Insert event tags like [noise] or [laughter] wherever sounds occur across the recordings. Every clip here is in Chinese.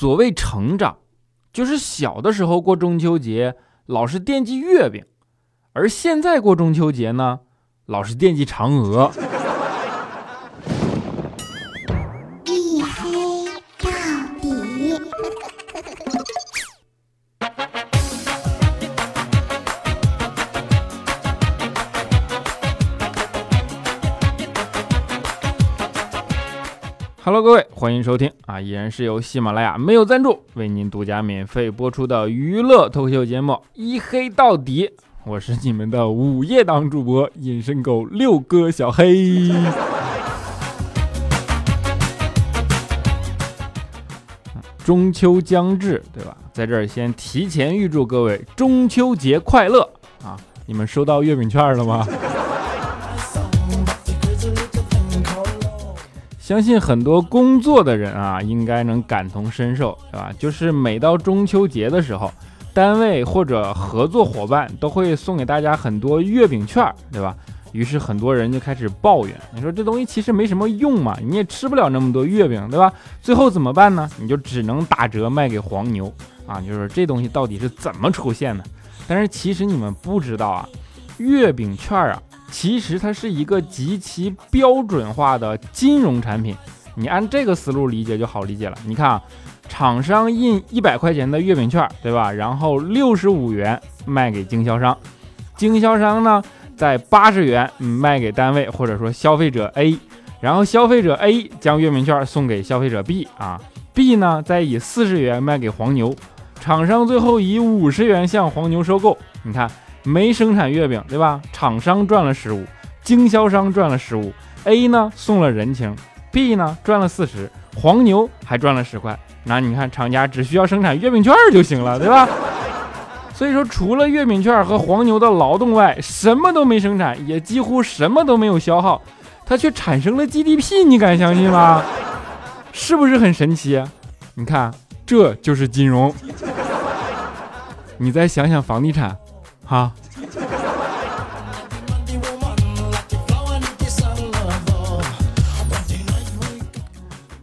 所谓成长，就是小的时候过中秋节老是惦记月饼，而现在过中秋节呢，老是惦记嫦娥。Hello，各位，欢迎收听啊，依然是由喜马拉雅没有赞助为您独家免费播出的娱乐脱口秀节目《一黑到底》，我是你们的午夜档主播隐身狗六哥小黑。中秋将至，对吧？在这儿先提前预祝各位中秋节快乐啊！你们收到月饼券了吗？相信很多工作的人啊，应该能感同身受，对吧？就是每到中秋节的时候，单位或者合作伙伴都会送给大家很多月饼券，对吧？于是很多人就开始抱怨，你说这东西其实没什么用嘛，你也吃不了那么多月饼，对吧？最后怎么办呢？你就只能打折卖给黄牛啊！就是这东西到底是怎么出现的？但是其实你们不知道啊，月饼券啊。其实它是一个极其标准化的金融产品，你按这个思路理解就好理解了。你看啊，厂商印一百块钱的月饼券，对吧？然后六十五元卖给经销商，经销商呢在八十元卖给单位或者说消费者 A，然后消费者 A 将月饼券送给消费者 B 啊，B 呢再以四十元卖给黄牛，厂商最后以五十元向黄牛收购。你看。没生产月饼，对吧？厂商赚了十五，经销商赚了十五，A 呢送了人情，B 呢赚了四十，黄牛还赚了十块。那你看，厂家只需要生产月饼券就行了，对吧？[laughs] 所以说，除了月饼券和黄牛的劳动外，什么都没生产，也几乎什么都没有消耗，它却产生了 GDP，你敢相信吗？[laughs] 是不是很神奇？你看，这就是金融。你再想想房地产。哈，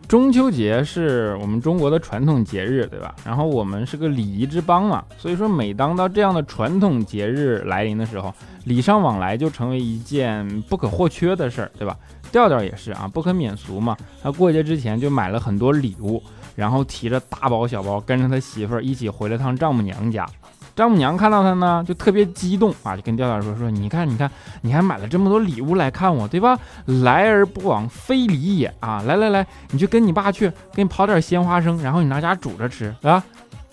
中秋节是我们中国的传统节日，对吧？然后我们是个礼仪之邦嘛，所以说每当到这样的传统节日来临的时候，礼尚往来就成为一件不可或缺的事儿，对吧？调调也是啊，不可免俗嘛。他过节之前就买了很多礼物，然后提着大包小包跟着他媳妇儿一起回了趟丈母娘家。丈母娘看到他呢，就特别激动啊，就跟调调说：“说你看，你看，你还买了这么多礼物来看我，对吧？来而不往非礼也啊！来来来，你去跟你爸去，给你刨点鲜花生，然后你拿家煮着吃啊。”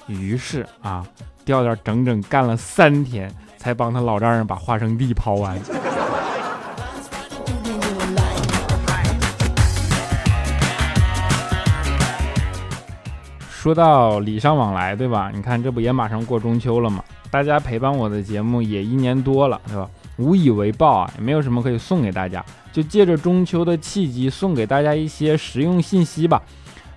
于是啊，调调整整干了三天，才帮他老丈人把花生地刨完。说到礼尚往来，对吧？你看，这不也马上过中秋了吗？大家陪伴我的节目也一年多了，对吧？无以为报啊，也没有什么可以送给大家，就借着中秋的契机，送给大家一些实用信息吧。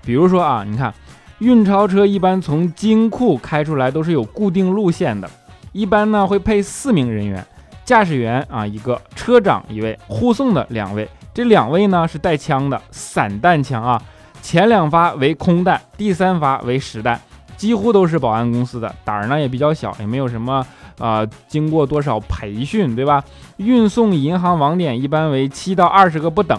比如说啊，你看，运钞车一般从金库开出来都是有固定路线的，一般呢会配四名人员，驾驶员啊一个，车长一位，护送的两位，这两位呢是带枪的散弹枪啊。前两发为空弹，第三发为实弹，几乎都是保安公司的，胆儿呢也比较小，也没有什么啊，经过多少培训，对吧？运送银行网点一般为七到二十个不等，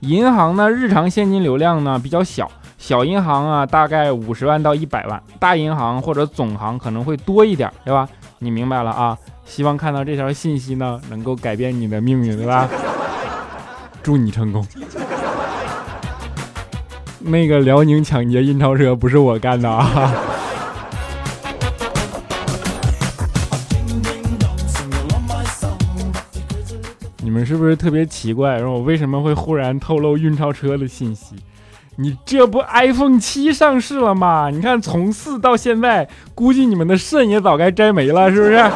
银行呢日常现金流量呢比较小，小银行啊大概五十万到一百万，大银行或者总行可能会多一点，对吧？你明白了啊？希望看到这条信息呢能够改变你的命运，对吧？祝你成功。那个辽宁抢劫印钞车不是我干的啊！你们是不是特别奇怪，说我为什么会忽然透露运钞车的信息？你这不 iPhone 七上市了吗？你看从四到现在，估计你们的肾也早该摘没了，是不是？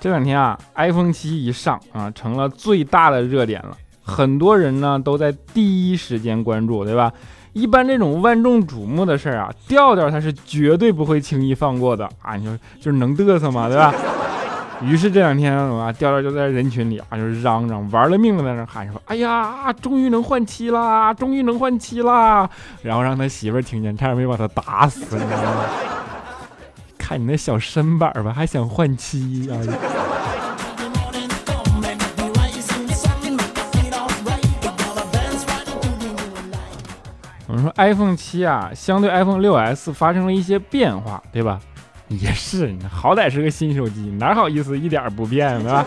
这两天啊，iPhone 七一上啊，成了最大的热点了。很多人呢都在第一时间关注，对吧？一般这种万众瞩目的事儿啊，调调他是绝对不会轻易放过的啊！你说就是能嘚瑟吗？对吧？[laughs] 于是这两天啊，调调就在人群里啊，就是嚷嚷，玩了命的在那喊说：“哎呀，终于能换妻啦，终于能换妻啦！”然后让他媳妇儿听见，差点没把他打死，你知道吗？看你那小身板吧，还想换妻呀？我们说 iPhone 七啊，相对 iPhone 六 S 发生了一些变化，对吧？也是，好歹是个新手机，哪好意思一点不变，对吧？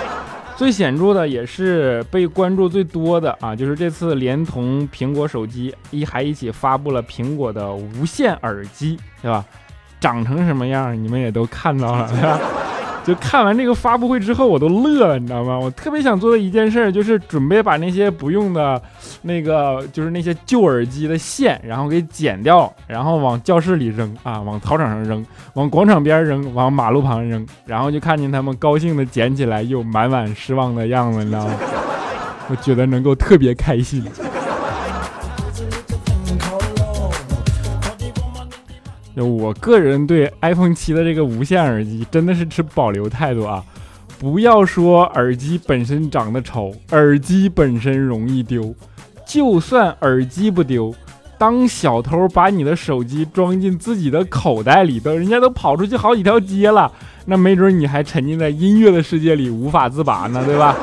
[laughs] 最显著的也是被关注最多的啊，就是这次连同苹果手机一还一起发布了苹果的无线耳机，对吧？长成什么样，你们也都看到了，对吧？就看完这个发布会之后，我都乐了，你知道吗？我特别想做的一件事就是准备把那些不用的，那个就是那些旧耳机的线，然后给剪掉，然后往教室里扔啊，往操场上扔，往广场边扔，往马路旁扔，然后就看见他们高兴的捡起来，又满满失望的样子，你知道吗？我觉得能够特别开心。我个人对 iPhone 七的这个无线耳机真的是持保留态度啊！不要说耳机本身长得丑，耳机本身容易丢。就算耳机不丢，当小偷把你的手机装进自己的口袋里，都人家都跑出去好几条街了，那没准你还沉浸在音乐的世界里无法自拔呢，对吧？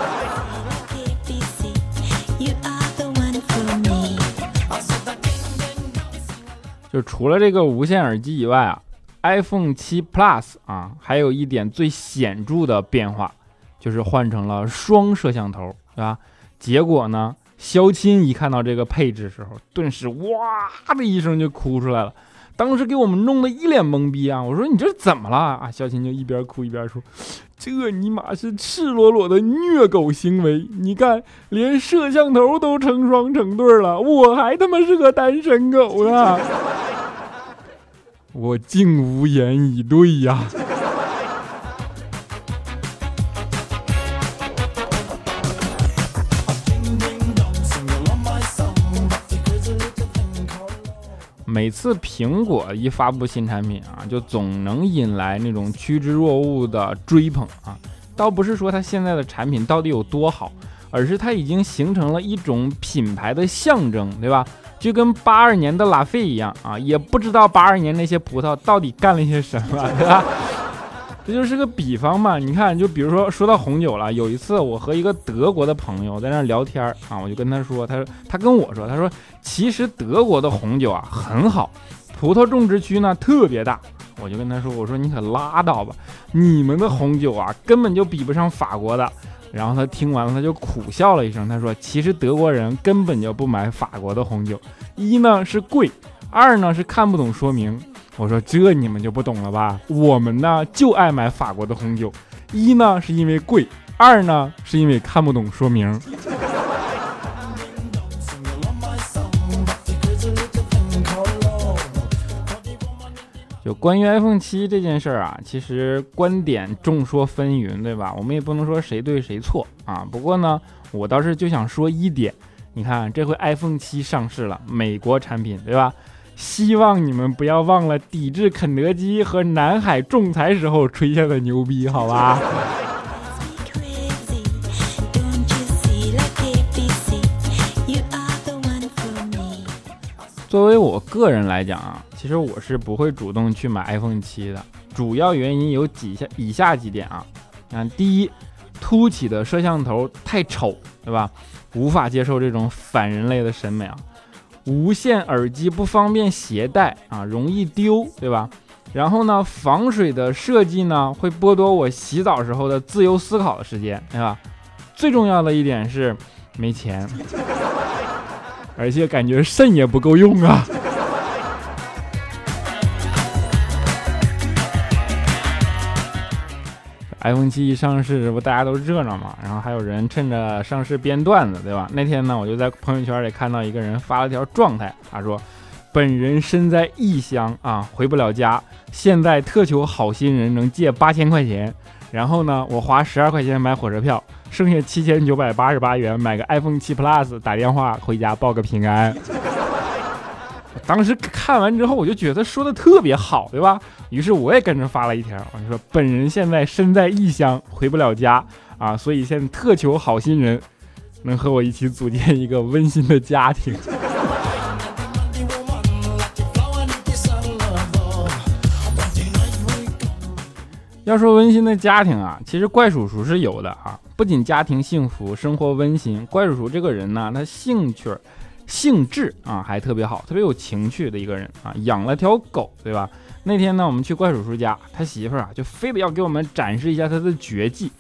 就除了这个无线耳机以外啊，iPhone 7 Plus 啊，还有一点最显著的变化，就是换成了双摄像头，对吧？结果呢，肖钦一看到这个配置时候，顿时哇的一声就哭出来了，当时给我们弄得一脸懵逼啊！我说你这是怎么了啊？小琴就一边哭一边说：“这尼玛是赤裸裸的虐狗行为！你看，连摄像头都成双成对了，我还他妈是个单身狗呢！” [laughs] 我竟无言以对呀。每次苹果一发布新产品啊，就总能引来那种趋之若鹜的追捧啊。倒不是说它现在的产品到底有多好，而是它已经形成了一种品牌的象征，对吧？就跟八二年的拉菲一样啊，也不知道八二年那些葡萄到底干了些什么，对吧？这就是个比方嘛。你看，就比如说说到红酒了，有一次我和一个德国的朋友在那聊天啊，我就跟他说，他说他跟我说，他说其实德国的红酒啊很好，葡萄种植区呢特别大。我就跟他说，我说你可拉倒吧，你们的红酒啊根本就比不上法国的。然后他听完了，他就苦笑了一声。他说：“其实德国人根本就不买法国的红酒，一呢是贵，二呢是看不懂说明。”我说：“这你们就不懂了吧？我们呢就爱买法国的红酒，一呢是因为贵，二呢是因为看不懂说明。”就关于 iPhone 七这件事儿啊，其实观点众说纷纭，对吧？我们也不能说谁对谁错啊。不过呢，我倒是就想说一点，你看这回 iPhone 七上市了，美国产品，对吧？希望你们不要忘了抵制肯德基和南海仲裁时候吹下的牛逼，好吧？[laughs] 作为我个人来讲啊，其实我是不会主动去买 iPhone 七的。主要原因有几下以下几点啊。看，第一，凸起的摄像头太丑，对吧？无法接受这种反人类的审美啊。无线耳机不方便携带啊，容易丢，对吧？然后呢，防水的设计呢，会剥夺我洗澡时候的自由思考的时间，对吧？最重要的一点是没钱。[laughs] 而且感觉肾也不够用啊！iPhone 七一上市，这不大家都热闹嘛？然后还有人趁着上市编段子，对吧？那天呢，我就在朋友圈里看到一个人发了条状态，他说：“本人身在异乡啊，回不了家，现在特求好心人能借八千块钱。”然后呢，我花十二块钱买火车票，剩下七千九百八十八元买个 iPhone 七 Plus，打电话回家报个平安。当时看完之后，我就觉得说的特别好，对吧？于是我也跟着发了一条，我就说本人现在身在异乡，回不了家啊，所以现在特求好心人能和我一起组建一个温馨的家庭。要说温馨的家庭啊，其实怪叔叔是有的啊。不仅家庭幸福，生活温馨，怪叔叔这个人呢，他兴趣、兴致啊还特别好，特别有情趣的一个人啊。养了条狗，对吧？那天呢，我们去怪叔叔家，他媳妇儿啊就非得要给我们展示一下他的绝技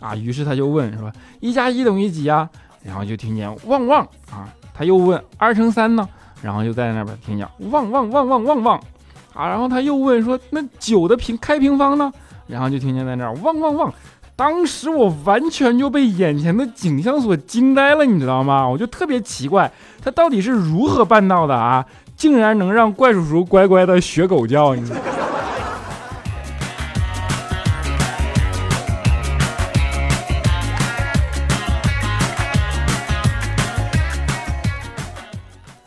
啊。于是他就问说：“一加一等于几啊？”然后就听见旺旺啊。他又问：“二乘三呢？”然后就在那边听见旺旺旺旺旺旺啊。然后他又问说：“那九的平开平方呢？”然后就听见在那儿汪汪汪，当时我完全就被眼前的景象所惊呆了，你知道吗？我就特别奇怪，他到底是如何办到的啊？竟然能让怪叔叔乖乖的学狗叫？你。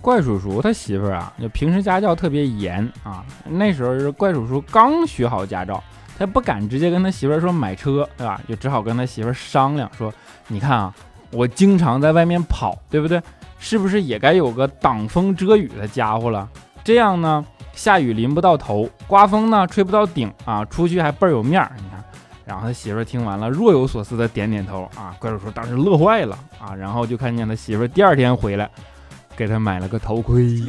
怪叔叔他媳妇儿啊，就平时家教特别严啊。那时候是怪叔叔刚学好驾照。他不敢直接跟他媳妇儿说买车，对吧？就只好跟他媳妇儿商量说：“你看啊，我经常在外面跑，对不对？是不是也该有个挡风遮雨的家伙了？这样呢，下雨淋不到头，刮风呢吹不到顶啊，出去还倍儿有面儿。你看。”然后他媳妇儿听完了，若有所思的点点头啊。怪叔叔当时乐坏了啊，然后就看见他媳妇儿第二天回来，给他买了个头盔。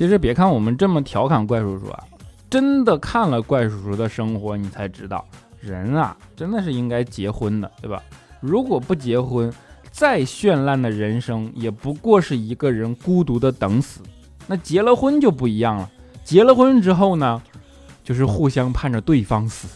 其实别看我们这么调侃怪叔叔啊，真的看了怪叔叔的生活，你才知道人啊，真的是应该结婚的，对吧？如果不结婚，再绚烂的人生也不过是一个人孤独的等死。那结了婚就不一样了，结了婚之后呢，就是互相盼着对方死。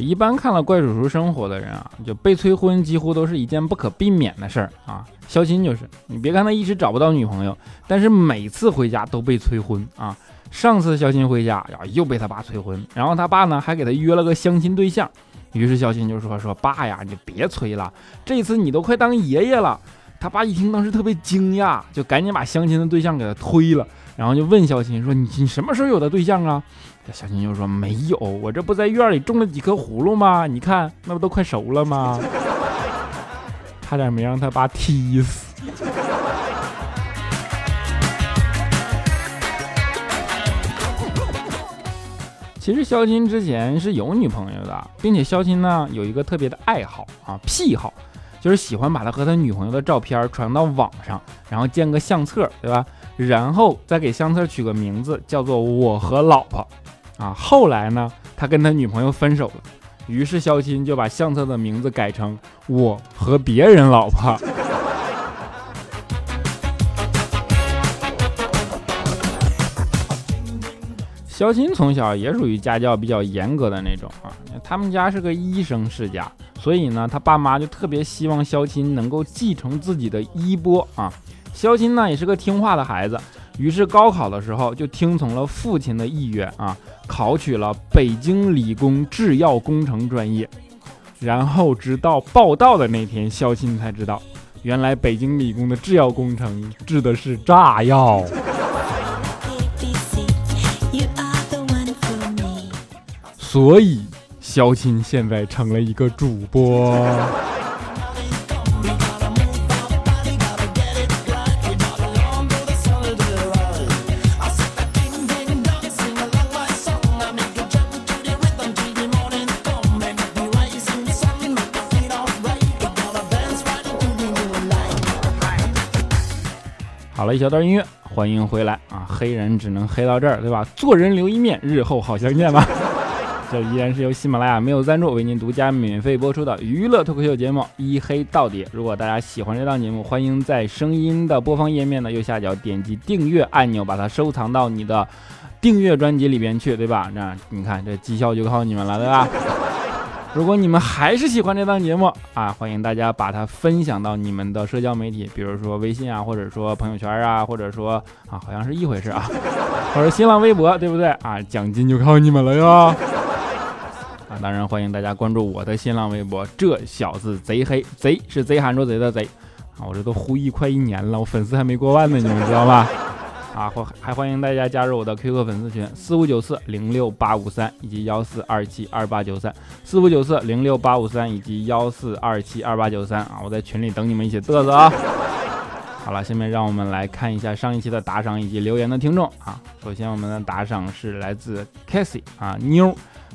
一般看了怪叔叔生活的人啊，就被催婚几乎都是一件不可避免的事儿啊。肖钦就是，你别看他一直找不到女朋友，但是每次回家都被催婚啊。上次肖钦回家呀，又被他爸催婚，然后他爸呢还给他约了个相亲对象。于是肖钦就说：“说爸呀，你别催了，这次你都快当爷爷了。”他爸一听，当时特别惊讶，就赶紧把相亲的对象给他推了，然后就问肖钦说：“你你什么时候有的对象啊？”小新就说：“没有，我这不在院里种了几颗葫芦吗？你看，那不都快熟了吗？[laughs] 差点没让他爸踢死。[laughs] ”其实肖钦之前是有女朋友的，并且肖钦呢有一个特别的爱好啊癖好，就是喜欢把他和他女朋友的照片传到网上，然后建个相册，对吧？然后再给相册取个名字，叫做“我和老婆”。啊，后来呢，他跟他女朋友分手了，于是肖钦就把相册的名字改成“我和别人老婆”。[laughs] 肖钦从小也属于家教比较严格的那种啊，他们家是个医生世家，所以呢，他爸妈就特别希望肖钦能够继承自己的衣钵啊。肖钦呢也是个听话的孩子，于是高考的时候就听从了父亲的意愿啊。考取了北京理工制药工程专业，然后直到报道的那天，肖钦才知道，原来北京理工的制药工程制的是炸药。所以，肖钦现在成了一个主播。了一小段音乐，欢迎回来啊！黑人只能黑到这儿，对吧？做人留一面，日后好相见吧。[laughs] 这依然是由喜马拉雅没有赞助为您独家免费播出的娱乐脱口秀节目《一黑到底》。如果大家喜欢这档节目，欢迎在声音的播放页面的右下角点击订阅按钮，把它收藏到你的订阅专辑里边去，对吧？那你看这绩效就靠你们了，对吧？如果你们还是喜欢这档节目啊，欢迎大家把它分享到你们的社交媒体，比如说微信啊，或者说朋友圈啊，或者说啊，好像是一回事啊，[laughs] 或者新浪微博，对不对啊？奖金就靠你们了哟！啊，当然欢迎大家关注我的新浪微博，这小子贼黑，贼是贼喊捉贼的贼啊！我这都呼吁快一年了，我粉丝还没过万呢，你们知道吗？啊，欢还欢迎大家加入我的 QQ 粉丝群四五九四零六八五三以及幺四二七二八九三四五九四零六八五三以及幺四二七二八九三啊，我在群里等你们一起嘚瑟啊！[laughs] 好了，下面让我们来看一下上一期的打赏以及留言的听众啊。首先我们的打赏是来自 k a s i e 啊妞，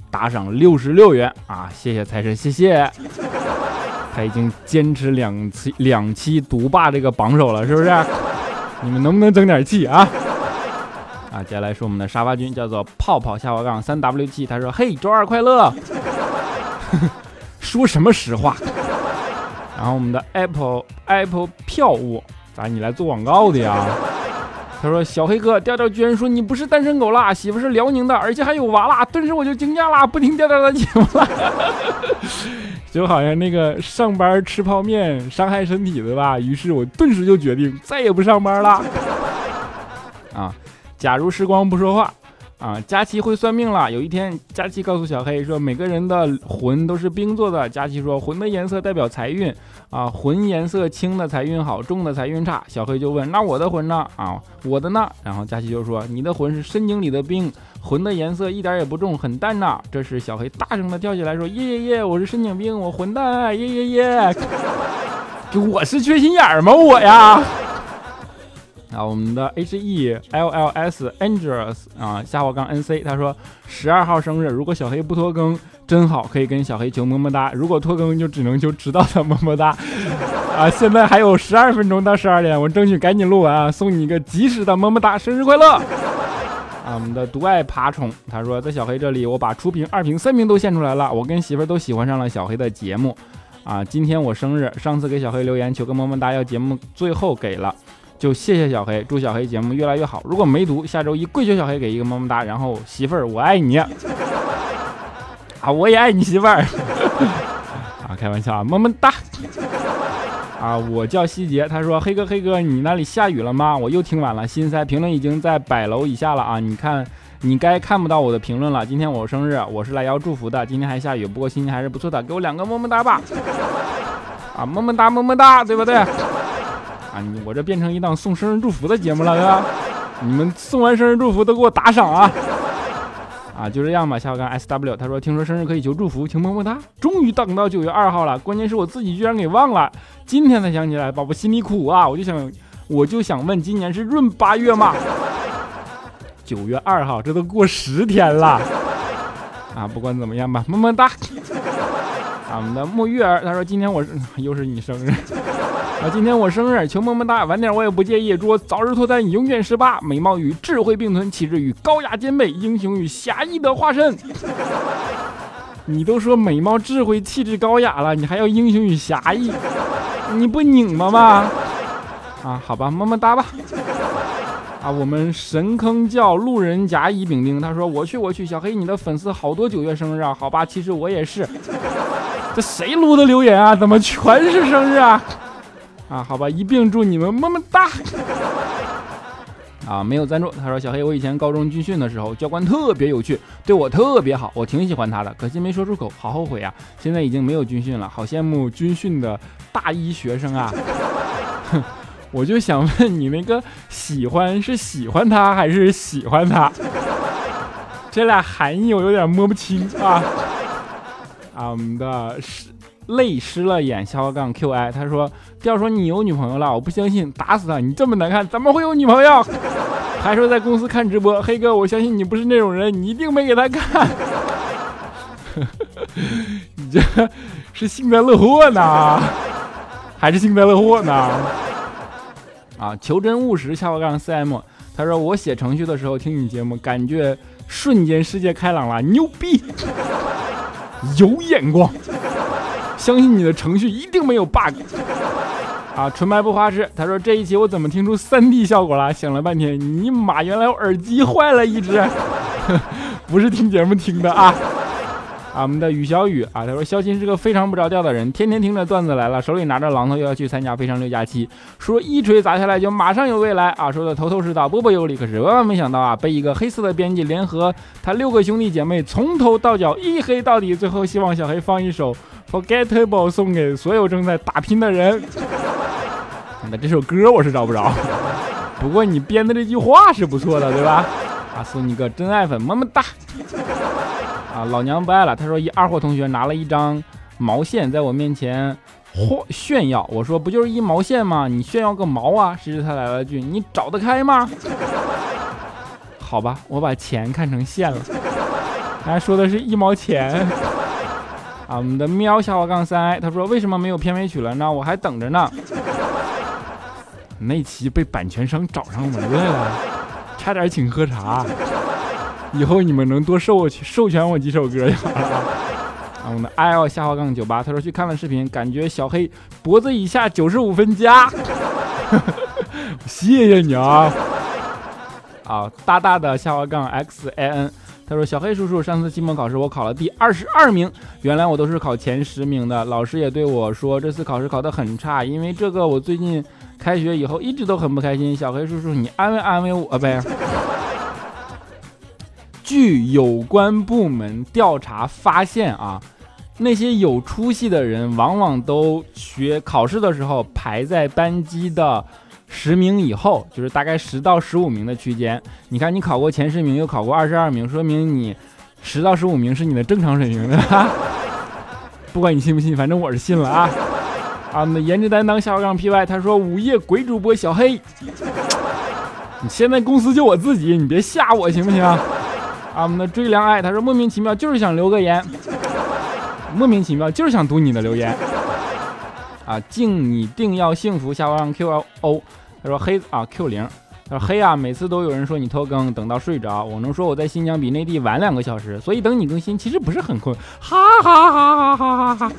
打赏六十六元啊，谢谢财神，谢谢。他已经坚持两期两期独霸这个榜首了，是不是？你们能不能争点气啊？啊，接下来是我们的沙发君，叫做泡泡下滑杠三 W 七。他说：“嘿，周二快乐。[laughs] ”说什么实话？然后我们的 Apple Apple 票务，咋你来做广告的呀？他说：“小黑哥，调调居然说你不是单身狗啦，媳妇是辽宁的，而且还有娃啦，顿时我就惊讶啦，不听调调的节目了。”就好像那个上班吃泡面伤害身体的吧，于是我顿时就决定再也不上班了。[laughs] 啊，假如时光不说话，啊，佳琪会算命了。有一天，佳琪告诉小黑说，每个人的魂都是冰做的。佳琪说，魂的颜色代表财运，啊，魂颜色轻的财运好，重的财运差。小黑就问，那我的魂呢？啊，我的呢？然后佳琪就说，你的魂是深井里的冰。魂的颜色一点也不重，很淡呐。这时小黑大声的跳起来说：“耶耶耶！我是深井冰，我混蛋！耶耶耶！[laughs] 我是缺心眼儿吗？我呀！”啊，我们的 H E L L S Angels 啊，下滑杠 N C，他说十二号生日，如果小黑不拖更，真好，可以跟小黑求么么哒；如果拖更，就只能求迟到的么么哒。啊，现在还有十二分钟到十二点，我争取赶紧录完啊，送你一个及时的么么哒，生日快乐！啊，我们的独爱爬虫，他说在小黑这里，我把初评、二评、三评都献出来了。我跟媳妇儿都喜欢上了小黑的节目。啊，今天我生日，上次给小黑留言求个么么哒，要节目最后给了，就谢谢小黑，祝小黑节目越来越好。如果没读，下周一跪求小黑给一个么么哒。然后媳妇儿，我爱你。[laughs] 啊，我也爱你媳妇儿。[laughs] 啊，开玩笑啊，么么哒。啊，我叫希杰。他说：“黑哥，黑哥，你那里下雨了吗？我又听晚了。心塞评论已经在百楼以下了啊！你看，你该看不到我的评论了。今天我生日，我是来要祝福的。今天还下雨，不过心情还是不错的。给我两个么么哒吧！啊，么么哒，么么哒，对不对？啊，你我这变成一档送生日祝福的节目了，对吧？你们送完生日祝福都给我打赏啊！”啊，就这样吧。下午看 S W，他说听说生日可以求祝福，请么么哒。终于等到九月二号了，关键是我自己居然给忘了，今天才想起来，宝宝心里苦啊。我就想，我就想问，今年是闰八月吗？[laughs] 九月二号，这都过十天了。啊，不管怎么样吧，么么哒。我们的沐月儿，他说今天我又是你生日。啊，今天我生日，求么么哒，晚点我也不介意。祝我早日脱单，永远十八，美貌与智慧并存，气质与高雅兼备，英雄与侠义的化身。你都说美貌、智慧、气质、高雅了，你还要英雄与侠义？你不拧巴吗？啊，好吧，么么哒吧。啊，我们神坑叫路人甲乙丙丁，他说我去我去，小黑你的粉丝好多九月生日啊？好吧，其实我也是。这谁撸的留言啊？怎么全是生日啊？啊，好吧，一并祝你们么么哒。啊，没有赞助。他说：“小黑，我以前高中军训的时候，教官特别有趣，对我特别好，我挺喜欢他的。可惜没说出口，好后悔啊！现在已经没有军训了，好羡慕军训的大一学生啊。哼，我就想问你，那个喜欢是喜欢他还是喜欢他？这俩含义我有点摸不清啊。啊，我们的是。”泪湿了眼，下滑杠 QI，他说：“调说你有女朋友了，我不相信，打死他！你这么难看，怎么会有女朋友？[laughs] 还说在公司看直播，黑哥，我相信你不是那种人，你一定没给他看。[laughs] 你这是幸灾乐祸呢，还是幸灾乐祸呢？啊，求真务实，下滑杠 CM，他说我写程序的时候听你节目，感觉瞬间世界开朗了，牛逼，有眼光。”相信你的程序一定没有 bug 啊！纯白不花痴，他说这一期我怎么听出 3D 效果了？想了半天，尼玛，原来我耳机坏了一只，[laughs] 不是听节目听的啊！啊，我们的雨小雨啊，他说肖鑫是个非常不着调的人，天天听着段子来了，手里拿着榔头又要去参加非常六加七，说一锤砸下来就马上有未来啊，说的头头是道，波波有理。可是万万没想到啊，被一个黑色的编辑联合他六个兄弟姐妹从头到脚一黑到底。最后希望小黑放一首 Forgettable 送给所有正在打拼的人。那这首歌我是找不着，不过你编的这句话是不错的，对吧？啊，送你个真爱粉，么么哒。老娘不爱了。他说一二货同学拿了一张毛线在我面前炫炫耀，我说不就是一毛线吗？你炫耀个毛啊！谁知他来了句你找得开吗？[laughs] 好吧，我把钱看成线了。他说的是一毛钱。[laughs] 啊，我们的喵下划杠三他说为什么没有片尾曲了呢？我还等着呢。[laughs] 那期被版权商找上门来了，差点请喝茶。[laughs] 以后你们能多授我授权我几首歌呀。[laughs] 啊，我们 L 下划杠九八，他说去看了视频，感觉小黑脖子以下九十五分加。[laughs] 谢谢你啊！啊，大大的下划杠 X A N，他说小黑叔叔，上次期末考试我考了第二十二名，原来我都是考前十名的，老师也对我说这次考试考得很差，因为这个我最近开学以后一直都很不开心。小黑叔叔，你安慰安慰我呗。据有关部门调查发现啊，那些有出息的人往往都学考试的时候排在班级的十名以后，就是大概十到十五名的区间。你看，你考过前十名，又考过二十二名，说明你十到十五名是你的正常水平，对吧？不管你信不信，反正我是信了啊！啊，我们的颜值担当下杠 PY 他说：“午夜鬼主播小黑，你现在公司就我自己，你别吓我行不行？”啊，我们的追良爱，他说莫名其妙就是想留个言，莫名其妙就是想读你的留言。啊，敬你定要幸福，下方 Q L O，他说黑啊 Q 零，他说黑啊，每次都有人说你拖更，等到睡着，我能说我在新疆比内地晚两个小时，所以等你更新其实不是很困，哈哈哈哈哈哈哈。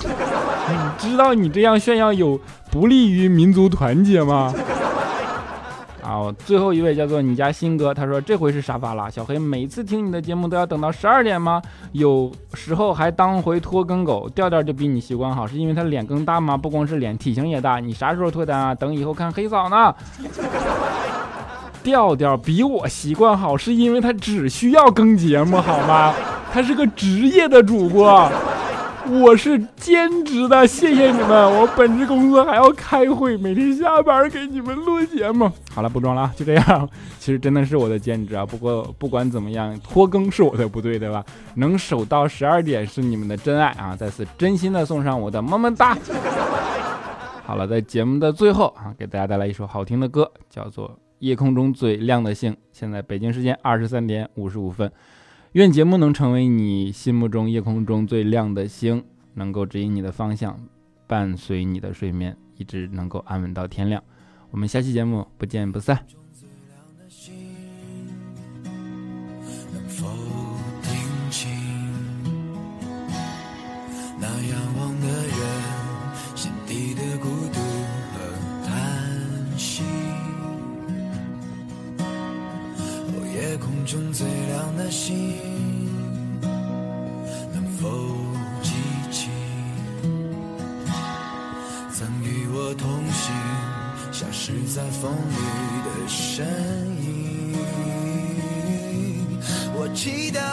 你知道你这样炫耀有不利于民族团结吗？啊，最后一位叫做你家新哥，他说这回是沙发了？小黑每次听你的节目都要等到十二点吗？有时候还当回拖更狗，调调就比你习惯好，是因为他脸更大吗？不光是脸，体型也大。你啥时候脱单啊？等以后看黑嫂呢？[laughs] 调调比我习惯好，是因为他只需要更节目好吗？他是个职业的主播。我是兼职的，谢谢你们。我本职工作还要开会，每天下班给你们录节目。好了，不装了，就这样。其实真的是我的兼职啊。不过不管怎么样，拖更是我的不对，对吧？能守到十二点是你们的真爱啊！再次真心的送上我的么么哒。好了，在节目的最后啊，给大家带来一首好听的歌，叫做《夜空中最亮的星》。现在北京时间二十三点五十五分。愿节目能成为你心目中夜空中最亮的星，能够指引你的方向，伴随你的睡眠，一直能够安稳到天亮。我们下期节目不见不散。中最亮的星，能否记起曾与我同行、消失在风里的身影？我期待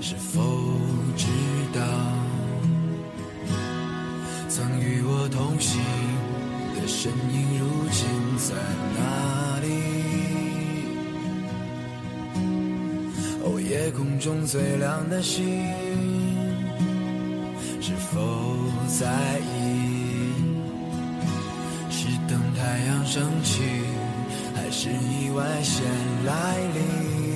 是否知道曾与我同行的身影，如今在哪里？哦夜空中最亮的星，是否在意？是等太阳升起，还是意外先来临？